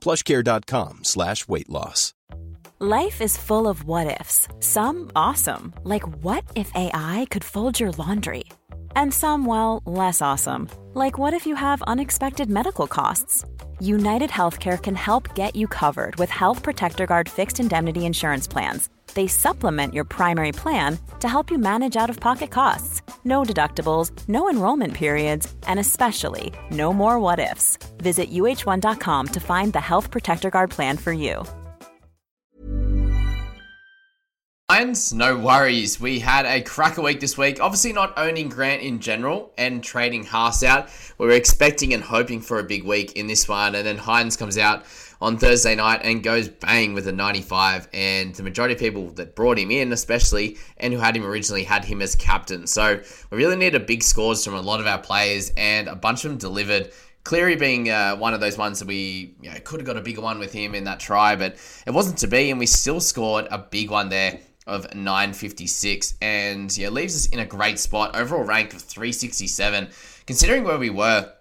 Plushcare.com slash weight loss. Life is full of what ifs. Some awesome, like what if AI could fold your laundry? And some, well, less awesome, like what if you have unexpected medical costs? United Healthcare can help get you covered with Health Protector Guard fixed indemnity insurance plans. They supplement your primary plan to help you manage out of pocket costs. No deductibles, no enrollment periods, and especially no more what ifs. Visit uh1.com to find the Health Protector Guard plan for you. Lions, no worries. We had a cracker week this week. Obviously, not owning Grant in general and trading Haas out. We were expecting and hoping for a big week in this one, and then Hynes comes out on Thursday night and goes bang with a 95. And the majority of people that brought him in, especially, and who had him originally, had him as captain. So we really needed big scores from a lot of our players, and a bunch of them delivered. Cleary being uh, one of those ones that we you know, could have got a bigger one with him in that try, but it wasn't to be, and we still scored a big one there of 956 and yeah leaves us in a great spot. Overall rank of 367 considering where we were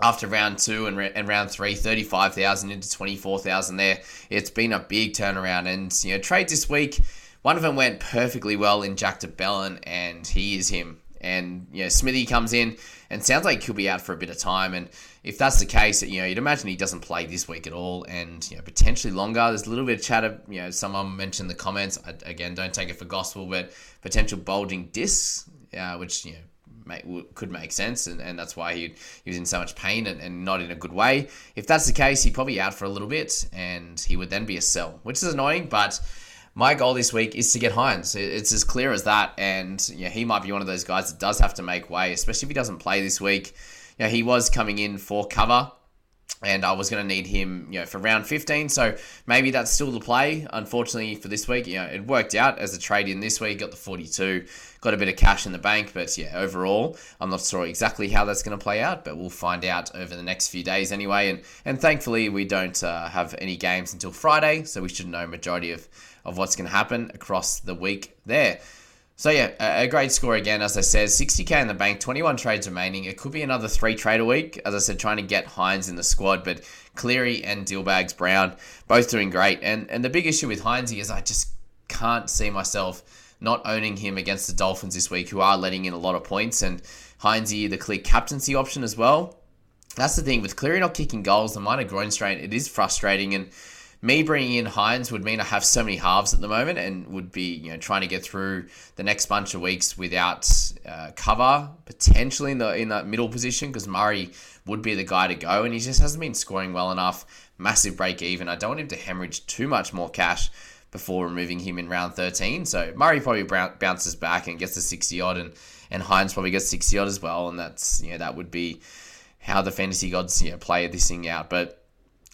after round two and, and round three 35,000 into 24,000 there. It's been a big turnaround and you know trades this week one of them went perfectly well in Jack de Belin and he is him and you know Smithy comes in and sounds like he'll be out for a bit of time and if that's the case, you know, you'd imagine he doesn't play this week at all, and you know, potentially longer. There's a little bit of chatter. You know, someone mentioned the comments. I, again, don't take it for gospel, but potential bulging discs, uh, which you know. Make, could make sense, and, and that's why he, he was in so much pain and, and not in a good way. If that's the case, he'd probably out for a little bit, and he would then be a sell, which is annoying. But my goal this week is to get Hynes. It's as clear as that, and yeah, he might be one of those guys that does have to make way, especially if he doesn't play this week. Know, he was coming in for cover and I was going to need him, you know, for round 15. So maybe that's still the play. Unfortunately for this week, you know, it worked out as a trade in this week. Got the 42, got a bit of cash in the bank, but yeah, overall, I'm not sure exactly how that's going to play out, but we'll find out over the next few days anyway. And and thankfully, we don't uh, have any games until Friday, so we should know majority of of what's going to happen across the week there. So yeah, a great score again, as I said, 60k in the bank, 21 trades remaining. It could be another three trade a week, as I said, trying to get Hynes in the squad, but Cleary and Dillbags Brown both doing great. And and the big issue with Hynes is I just can't see myself not owning him against the Dolphins this week, who are letting in a lot of points, and Hynesy the clear captaincy option as well. That's the thing with Cleary not kicking goals, the minor groin strain, it is frustrating and me bringing in Hynes would mean I have so many halves at the moment and would be you know trying to get through the next bunch of weeks without uh, cover potentially in the in that middle position because Murray would be the guy to go and he just hasn't been scoring well enough. Massive break even. I don't want him to hemorrhage too much more cash before removing him in round 13. So Murray probably bounces back and gets the 60 odd and and Hines probably gets 60 odd as well and that's you know that would be how the fantasy gods you know play this thing out but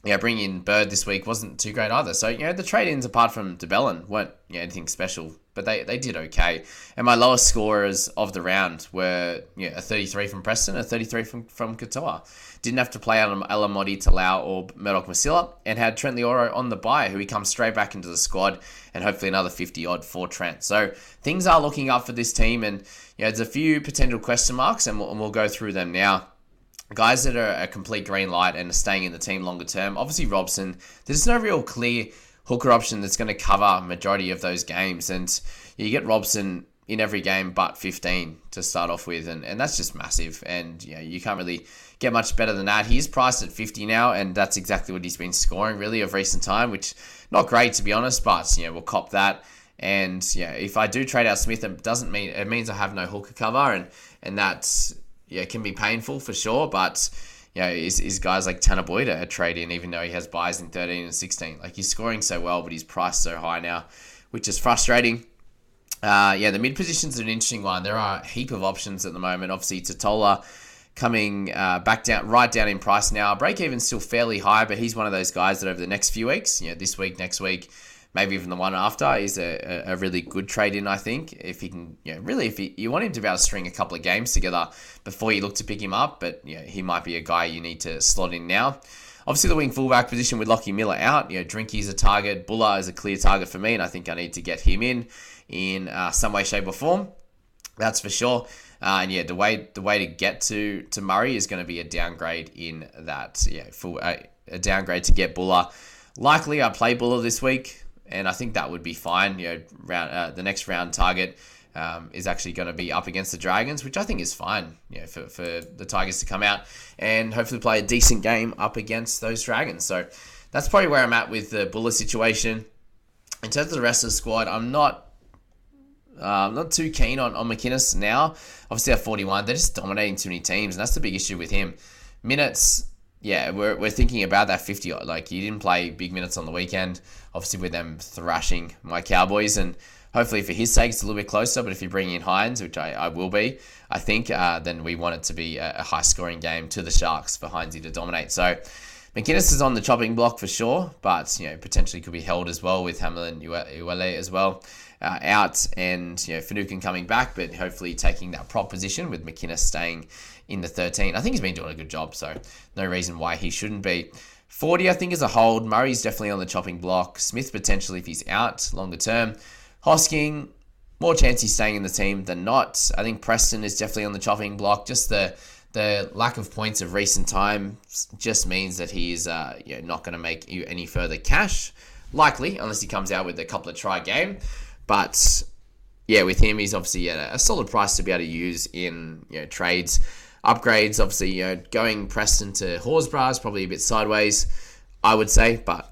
yeah, bringing in Bird this week wasn't too great either. So, you know, the trade ins apart from de Belin weren't you know, anything special, but they, they did okay. And my lowest scorers of the round were you know, a 33 from Preston, a 33 from, from Katoa. Didn't have to play out Alamoti, Talau, or Murdoch Masila, and had Trent Loiero on the bye, who he comes straight back into the squad, and hopefully another 50 odd for Trent. So things are looking up for this team, and you know, there's a few potential question marks, and we'll, and we'll go through them now guys that are a complete green light and are staying in the team longer term. Obviously, Robson. There's no real clear hooker option that's going to cover majority of those games, and you get Robson in every game but 15 to start off with, and, and that's just massive. And you know, you can't really get much better than that. He's priced at 50 now, and that's exactly what he's been scoring really of recent time, which not great to be honest, but you know we'll cop that. And yeah, if I do trade out Smith, it doesn't mean it means I have no hooker cover, and and that's yeah can be painful for sure. But you know, is, is guys like Tanah Boyd a trade in, even though he has buys in 13 and 16. Like he's scoring so well, but he's priced so high now, which is frustrating. Uh, yeah, the mid position's are an interesting one. There are a heap of options at the moment. Obviously, Tatola coming uh, back down, right down in price now. Break even still fairly high, but he's one of those guys that over the next few weeks, you know, this week, next week, maybe even the one after, is a, a really good trade in. I think if he can, you know, really, if he, you want him to be able to string a couple of games together before you look to pick him up, but you know, he might be a guy you need to slot in now. Obviously, the wing fullback position with Lockie Miller out, you know, Drinky's a target, Bula is a clear target for me, and I think I need to get him in in uh, some way, shape, or form. That's for sure. Uh, and yeah, the way the way to get to to Murray is going to be a downgrade in that. Yeah, full uh, a downgrade to get Bula. Likely, I play Bula this week, and I think that would be fine. You know, round uh, the next round target um, is actually going to be up against the Dragons, which I think is fine. You know, for for the Tigers to come out and hopefully play a decent game up against those Dragons. So that's probably where I'm at with the Bula situation. In terms of the rest of the squad, I'm not uh, I'm not too keen on, on McInnes now. Obviously, at 41, they're just dominating too many teams, and that's the big issue with him. Minutes, yeah, we're, we're thinking about that 50. Like, he didn't play big minutes on the weekend, obviously, with them thrashing my Cowboys, and hopefully for his sake, it's a little bit closer. But if you bring in Hynes, which I, I will be, I think, uh, then we want it to be a, a high scoring game to the Sharks for Hynesy to dominate. So, McInnes is on the chopping block for sure, but you know potentially could be held as well with Hamlin Uele as well uh, out and you know Finucane coming back, but hopefully taking that prop position with McInnes staying in the 13. I think he's been doing a good job, so no reason why he shouldn't be. 40, I think, is a hold. Murray's definitely on the chopping block. Smith potentially if he's out longer term. Hosking, more chance he's staying in the team than not. I think Preston is definitely on the chopping block. Just the the lack of points of recent time just means that he is uh, you know, not going to make you any further cash. Likely, unless he comes out with a couple of try game. But yeah, with him, he's obviously at a solid price to be able to use in you know trades, upgrades. Obviously, you know going Preston to Horsburgh is probably a bit sideways, I would say, but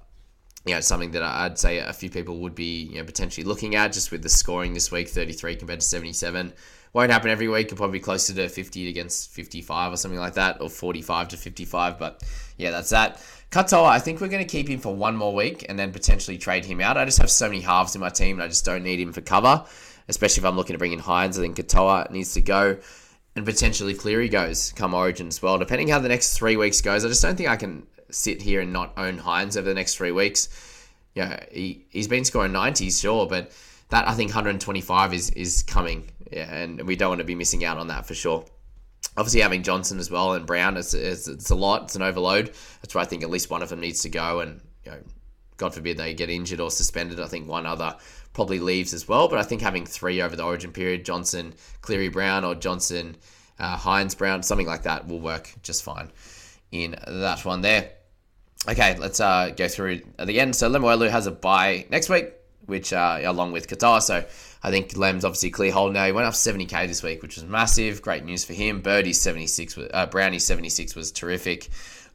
you know something that I'd say a few people would be you know potentially looking at just with the scoring this week, 33 compared to 77. Won't happen every week. It'll probably be closer to 50 against 55 or something like that, or 45 to 55. But yeah, that's that. Katoa, I think we're going to keep him for one more week and then potentially trade him out. I just have so many halves in my team and I just don't need him for cover, especially if I'm looking to bring in Hynes. I think Katoa needs to go and potentially Cleary goes come Origin as well. Depending how the next three weeks goes, I just don't think I can sit here and not own Hynes over the next three weeks. Yeah, he, he's been scoring 90s, sure, but that I think 125 is, is coming. Yeah, and we don't want to be missing out on that for sure obviously having Johnson as well and Brown it's, it's, it's, a lot it's an overload that's why I think at least one of them needs to go and you know God forbid they get injured or suspended I think one other probably leaves as well but I think having three over the origin period Johnson Cleary Brown or Johnson uh, Hynes Brown something like that will work just fine in that one there okay let's uh, go through at the end so Lemuelu has a buy next week which uh, along with Katoa so I think Lem's obviously clear hold now. He went up 70k this week, which was massive. Great news for him. Birdie 76, uh, Brownie's 76 was terrific,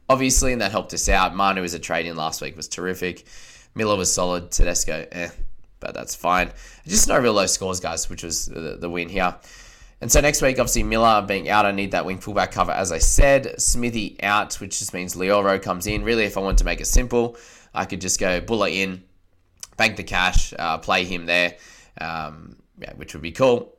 obviously, and that helped us out. Manu was a trade in last week was terrific. Miller was solid. Tedesco, eh, but that's fine. Just no real low scores, guys, which was the, the win here. And so next week, obviously Miller being out, I need that wing fullback cover, as I said. Smithy out, which just means Loiero comes in. Really, if I want to make it simple, I could just go Bula in, bank the cash, uh, play him there um, yeah, which would be cool.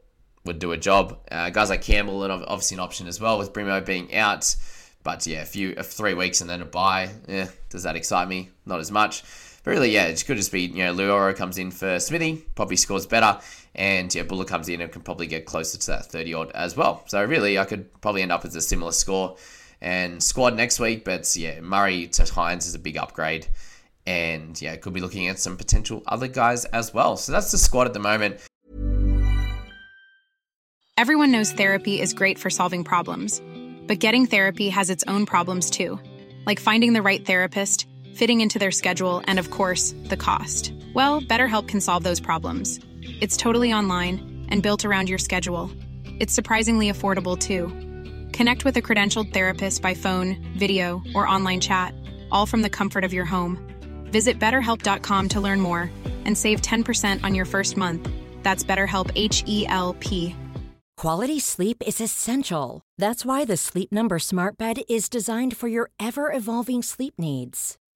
Would do a job. Uh, guys like Campbell and obviously an option as well with Brimo being out. But yeah, a few three weeks and then a buy. Yeah, does that excite me? Not as much. But really, yeah, it could just be you know Loiero comes in for Smithy, probably scores better, and yeah, Bula comes in and can probably get closer to that thirty odd as well. So really, I could probably end up with a similar score and squad next week. But yeah, Murray to Hynes is a big upgrade and yeah, could be looking at some potential other guys as well. So that's the squad at the moment. Everyone knows therapy is great for solving problems, but getting therapy has its own problems too, like finding the right therapist, fitting into their schedule, and of course, the cost. Well, BetterHelp can solve those problems. It's totally online and built around your schedule. It's surprisingly affordable, too. Connect with a credentialed therapist by phone, video, or online chat, all from the comfort of your home. Visit betterhelp.com to learn more and save 10% on your first month. That's BetterHelp H E L P. Quality sleep is essential. That's why the Sleep Number Smart Bed is designed for your ever evolving sleep needs.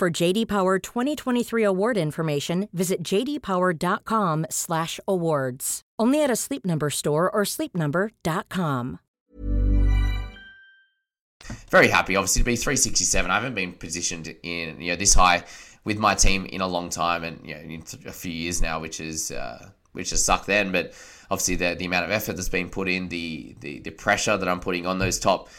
For JD Power 2023 award information, visit jdpower.com/awards. Only at a Sleep Number store or sleepnumber.com. Very happy, obviously, to be 367. I haven't been positioned in you know this high with my team in a long time, and you know in a few years now, which is uh, which has sucked then. But obviously, the the amount of effort that's been put in, the the, the pressure that I'm putting on those top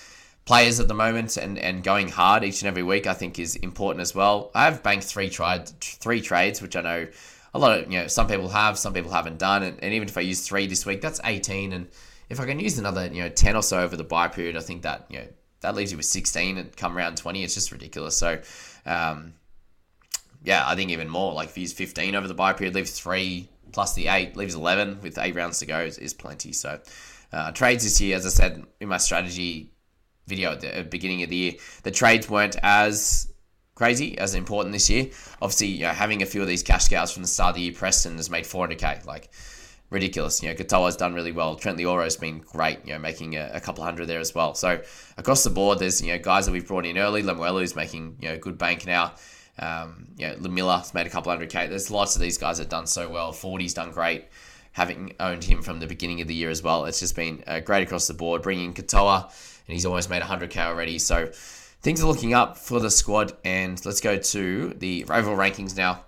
players at the moment, and, and going hard each and every week, I think is important as well. I have banked three tried three trades, which I know a lot of you know some people have, some people haven't done, and, and even if I use three this week, that's 18, and if I can use another you know 10 or so over the buy period, I think that you know that leaves you with 16 and come around 20. It's just ridiculous. So, um, yeah, I think even more. Like if you use 15 over the buy period, leaves three plus the eight, leaves 11 with eight rounds to go is, is plenty. So, uh, trades this year, as I said in my strategy video at the beginning of the year, the trades weren't as crazy, as important this year. Obviously, you know, having a few of these cash cows from the start of the year, Preston has made 400k. Like, ridiculous. You know, Katoa's done really well. Trent Loiero's been great, you know, making a, a, couple hundred there as well. So across the board, there's, you know, guys that we've brought in early. Lemuelu's making, you know, good bank now. Um, you know, Lamiller's made a couple hundred K. There's lots of these guys that have done so well. 40's done great, having owned him from the beginning of the year as well. It's just been uh, great across the board. Bringing Katoa, and he's almost made 100K already. So things are looking up for the squad. And let's go to the overall rankings now.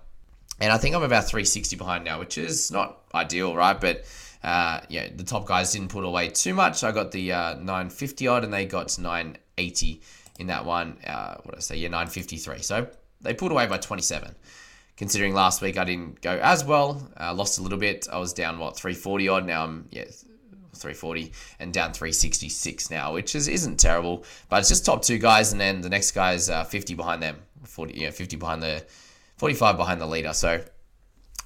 And I think I'm about 360 behind now, which is not ideal, right? But uh, yeah, the top guys didn't put away too much. I got the uh, 950 odd, and they got 980 in that one. Uh, what did I say? Yeah, 953. So they pulled away by 27. Considering last week I didn't go as well, uh, lost a little bit. I was down what 340 odd. Now I'm yeah 340 and down 366 now, which is isn't terrible. But it's just top two guys, and then the next guy is uh, 50 behind them, 40 yeah 50 behind the 45 behind the leader. So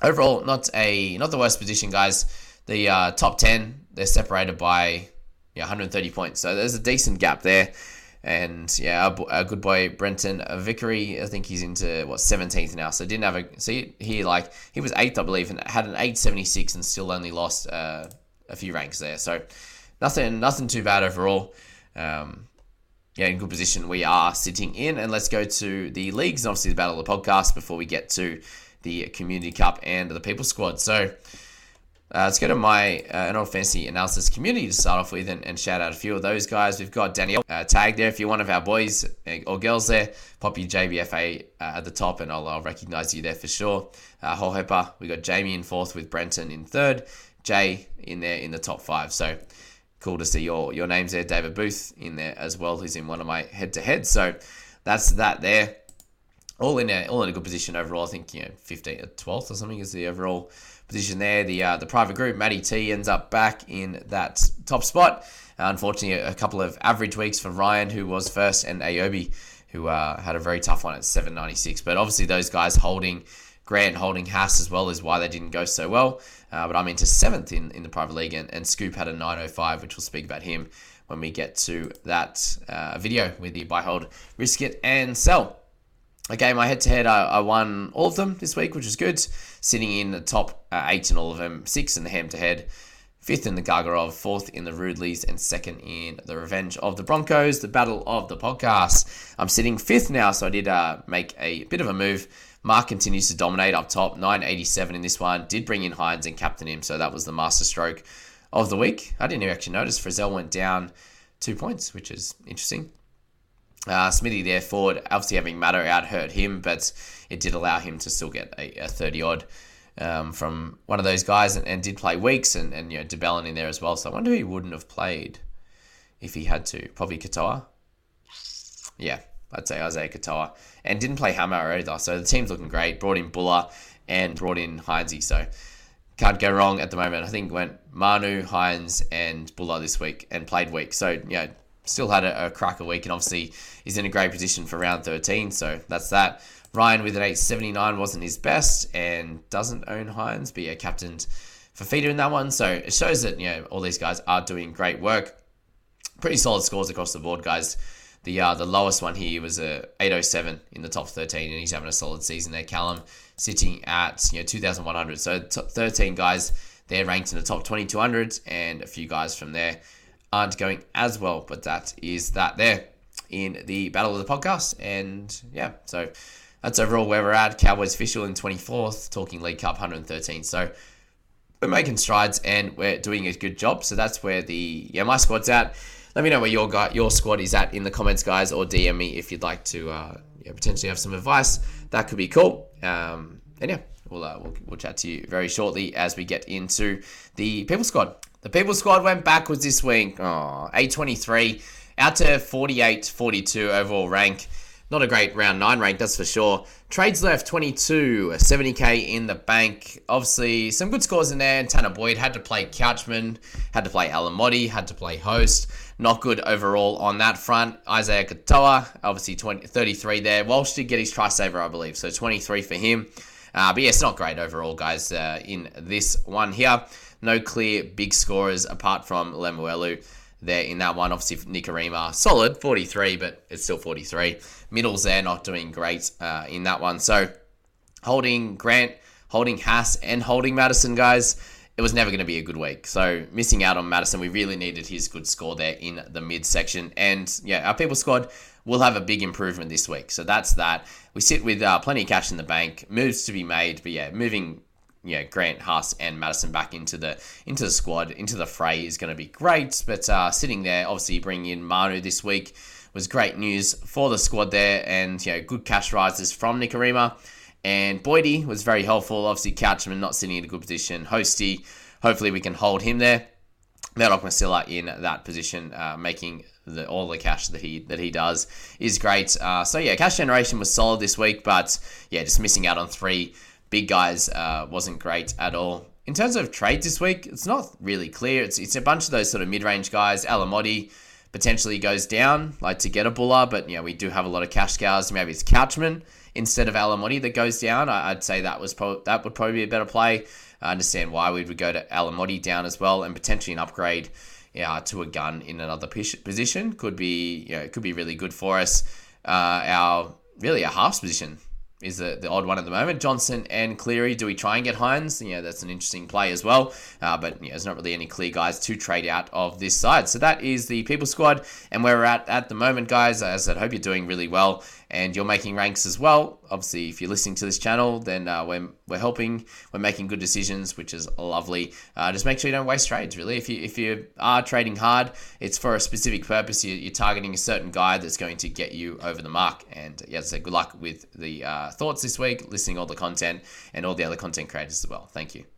overall, not a not the worst position, guys. The uh, top 10 they're separated by yeah 130 points, so there's a decent gap there. And yeah, our, our, good boy Brenton Vickery, I think he's into what 17th now. So didn't have a see here like he was eighth, I believe, and had an 876 and still only lost uh, a few ranks there. So nothing nothing too bad overall. Um, yeah, in good position we are sitting in. And let's go to the leagues, and obviously the Battle of the Podcast before we get to the Community Cup and the People Squad. So uh, let's go to my uh, NRL Fantasy Analysis community to start off with and, and, shout out a few of those guys. We've got Danielle uh, tagged there. If you're one of our boys uh, or girls there, pop your JBFA uh, at the top and I'll, I'll recognize you there for sure. Uh, Hohepa, we got Jamie in fourth with Brenton in third, Jay in there in the top five. So cool to see your your names there. David Booth in there as well, who's in one of my head to head. So that's that there. All in a all in a good position overall. I think you know 15th, 12th or something is the overall position there. The uh, the private group, Matty T ends up back in that top spot. Uh, unfortunately, a couple of average weeks for Ryan, who was first, and Aobi, who uh, had a very tough one at 796. But obviously, those guys holding Grant holding Haas as well is why they didn't go so well. Uh, but I'm into seventh in, in the private league, and, and Scoop had a 905, which we'll speak about him when we get to that uh, video with the buy, hold, risk it, and sell. Okay, my head to head, I won all of them this week, which is good. Sitting in the top uh, eight in all of them, six in the ham to head, fifth in the Gargarov, fourth in the Rudleys, and second in the Revenge of the Broncos, the Battle of the Podcast. I'm sitting fifth now, so I did uh, make a bit of a move Mark continues to dominate up top, 987 in this one. Did bring in Hynes and captain him, so that was the master stroke of the week. I didn't even actually notice Frizell went down two points, which is interesting. Uh, Smithy there forward, obviously having Matter out hurt him, but it did allow him to still get a, a 30 odd um, from one of those guys and, and, did play weeks and, and you know de Belin in there as well. So I wonder who he wouldn't have played if he had to. Probably Katoa. Yeah, I'd say Isaiah Katoa, and didn't play Hammer either. So the team's looking great. Brought in Bula and brought in Heinze. So can't go wrong at the moment. I think went Manu, Hynes, and Bula this week and played week. So, you know, still had a, a cracker week and obviously is in a great position for round 13. So that's that. Ryan with an 879 wasn't his best and doesn't own Hynes, but yeah, captained Fifita in that one. So it shows that, you know, all these guys are doing great work. Pretty solid scores across the board, guys. The uh, the lowest one here was a 807 in the top 13, and he's having a solid season there. Callum sitting at you know 2,100. So top 13 guys they're ranked in the top 2200, and a few guys from there aren't going as well. But that is that there in the battle of the podcast, and yeah, so that's overall where we're at. Cowboys official in 24th, talking League Cup 113. So we're making strides and we're doing a good job. So that's where the yeah my squad's at. Let me know where your guy, your squad is at in the comments, guys, or DM me if you'd like to uh, yeah, potentially have some advice. That could be cool. Um, and yeah, we'll, uh, we'll we'll chat to you very shortly as we get into the people squad. The people squad went backwards this week. Oh, 823 out to 48 42 overall rank. Not a great round nine rank, that's for sure. Trades left 22, 70k in the bank. Obviously, some good scores in there. Tanah Boyd had to play Couchman, had to play Alamoti, had to play Host. Not good overall on that front. Isaiah Katoa, obviously 20, 33 there. Walsh did get his try saver, I believe, so 23 for him. Uh, but yeah, it's not great overall, guys, uh, in this one here. No clear big scorers apart from Lemuelu there in that one. Obviously, Nikorima, solid, 43, but it's still 43. Middles there, not doing great uh, in that one. So, holding Grant, holding Haas, and holding Madison, guys, it was never going to be a good week. So, missing out on Madison, we really needed his good score there in the mid section. And yeah, our people squad will have a big improvement this week. So, that's that. We sit with uh, plenty of cash in the bank, moves to be made, but yeah, moving you know, Grant, Haas, and Madison back into the into the squad, into the fray is going to be great. But uh, sitting there, obviously bringing in Manu this week was great news for the squad there, and you know, good cash rises from Nikorima. And Boydie was very helpful. Obviously, Couchman not sitting in a good position. Hosty, hopefully we can hold him there. Murdoch Masila in that position, uh, making the, all the cash that he that he does is great. Uh, so yeah, cash generation was solid this week, but yeah, just missing out on three big guys uh, wasn't great at all. In terms of trades this week, it's not really clear. It's, it's a bunch of those sort of mid range guys. Alamoti potentially goes down, like to get a Bula, but know, we do have a lot of cash cows. Maybe it's Couchman instead of Alamoti that goes down. I, would say that was pro- that would probably be a better play. I understand why we would go to Alamoti down as well, and potentially an upgrade yeah, to a gun in another position could be you know, could be really good for us. Uh, our really a halves position is the, the odd one at the moment. Johnson and Cleary. Do we try and get Hynes? Yeah, that's an interesting play as well. Uh, but yeah, there's not really any clear guys to trade out of this side. So that is the people squad and where we're at at the moment, guys. As I said, hope you're doing really well and you're making ranks as well. Obviously, if you're listening to this channel, then uh, we're, we're helping, we're making good decisions, which is lovely. Uh, just make sure you don't waste trades, really. If you if you are trading hard, it's for a specific purpose. You, are targeting a certain guy that's going to get you over the mark. And yeah, so good luck with the uh, thoughts this week, listening all the content, and all the other content creators as well. Thank you.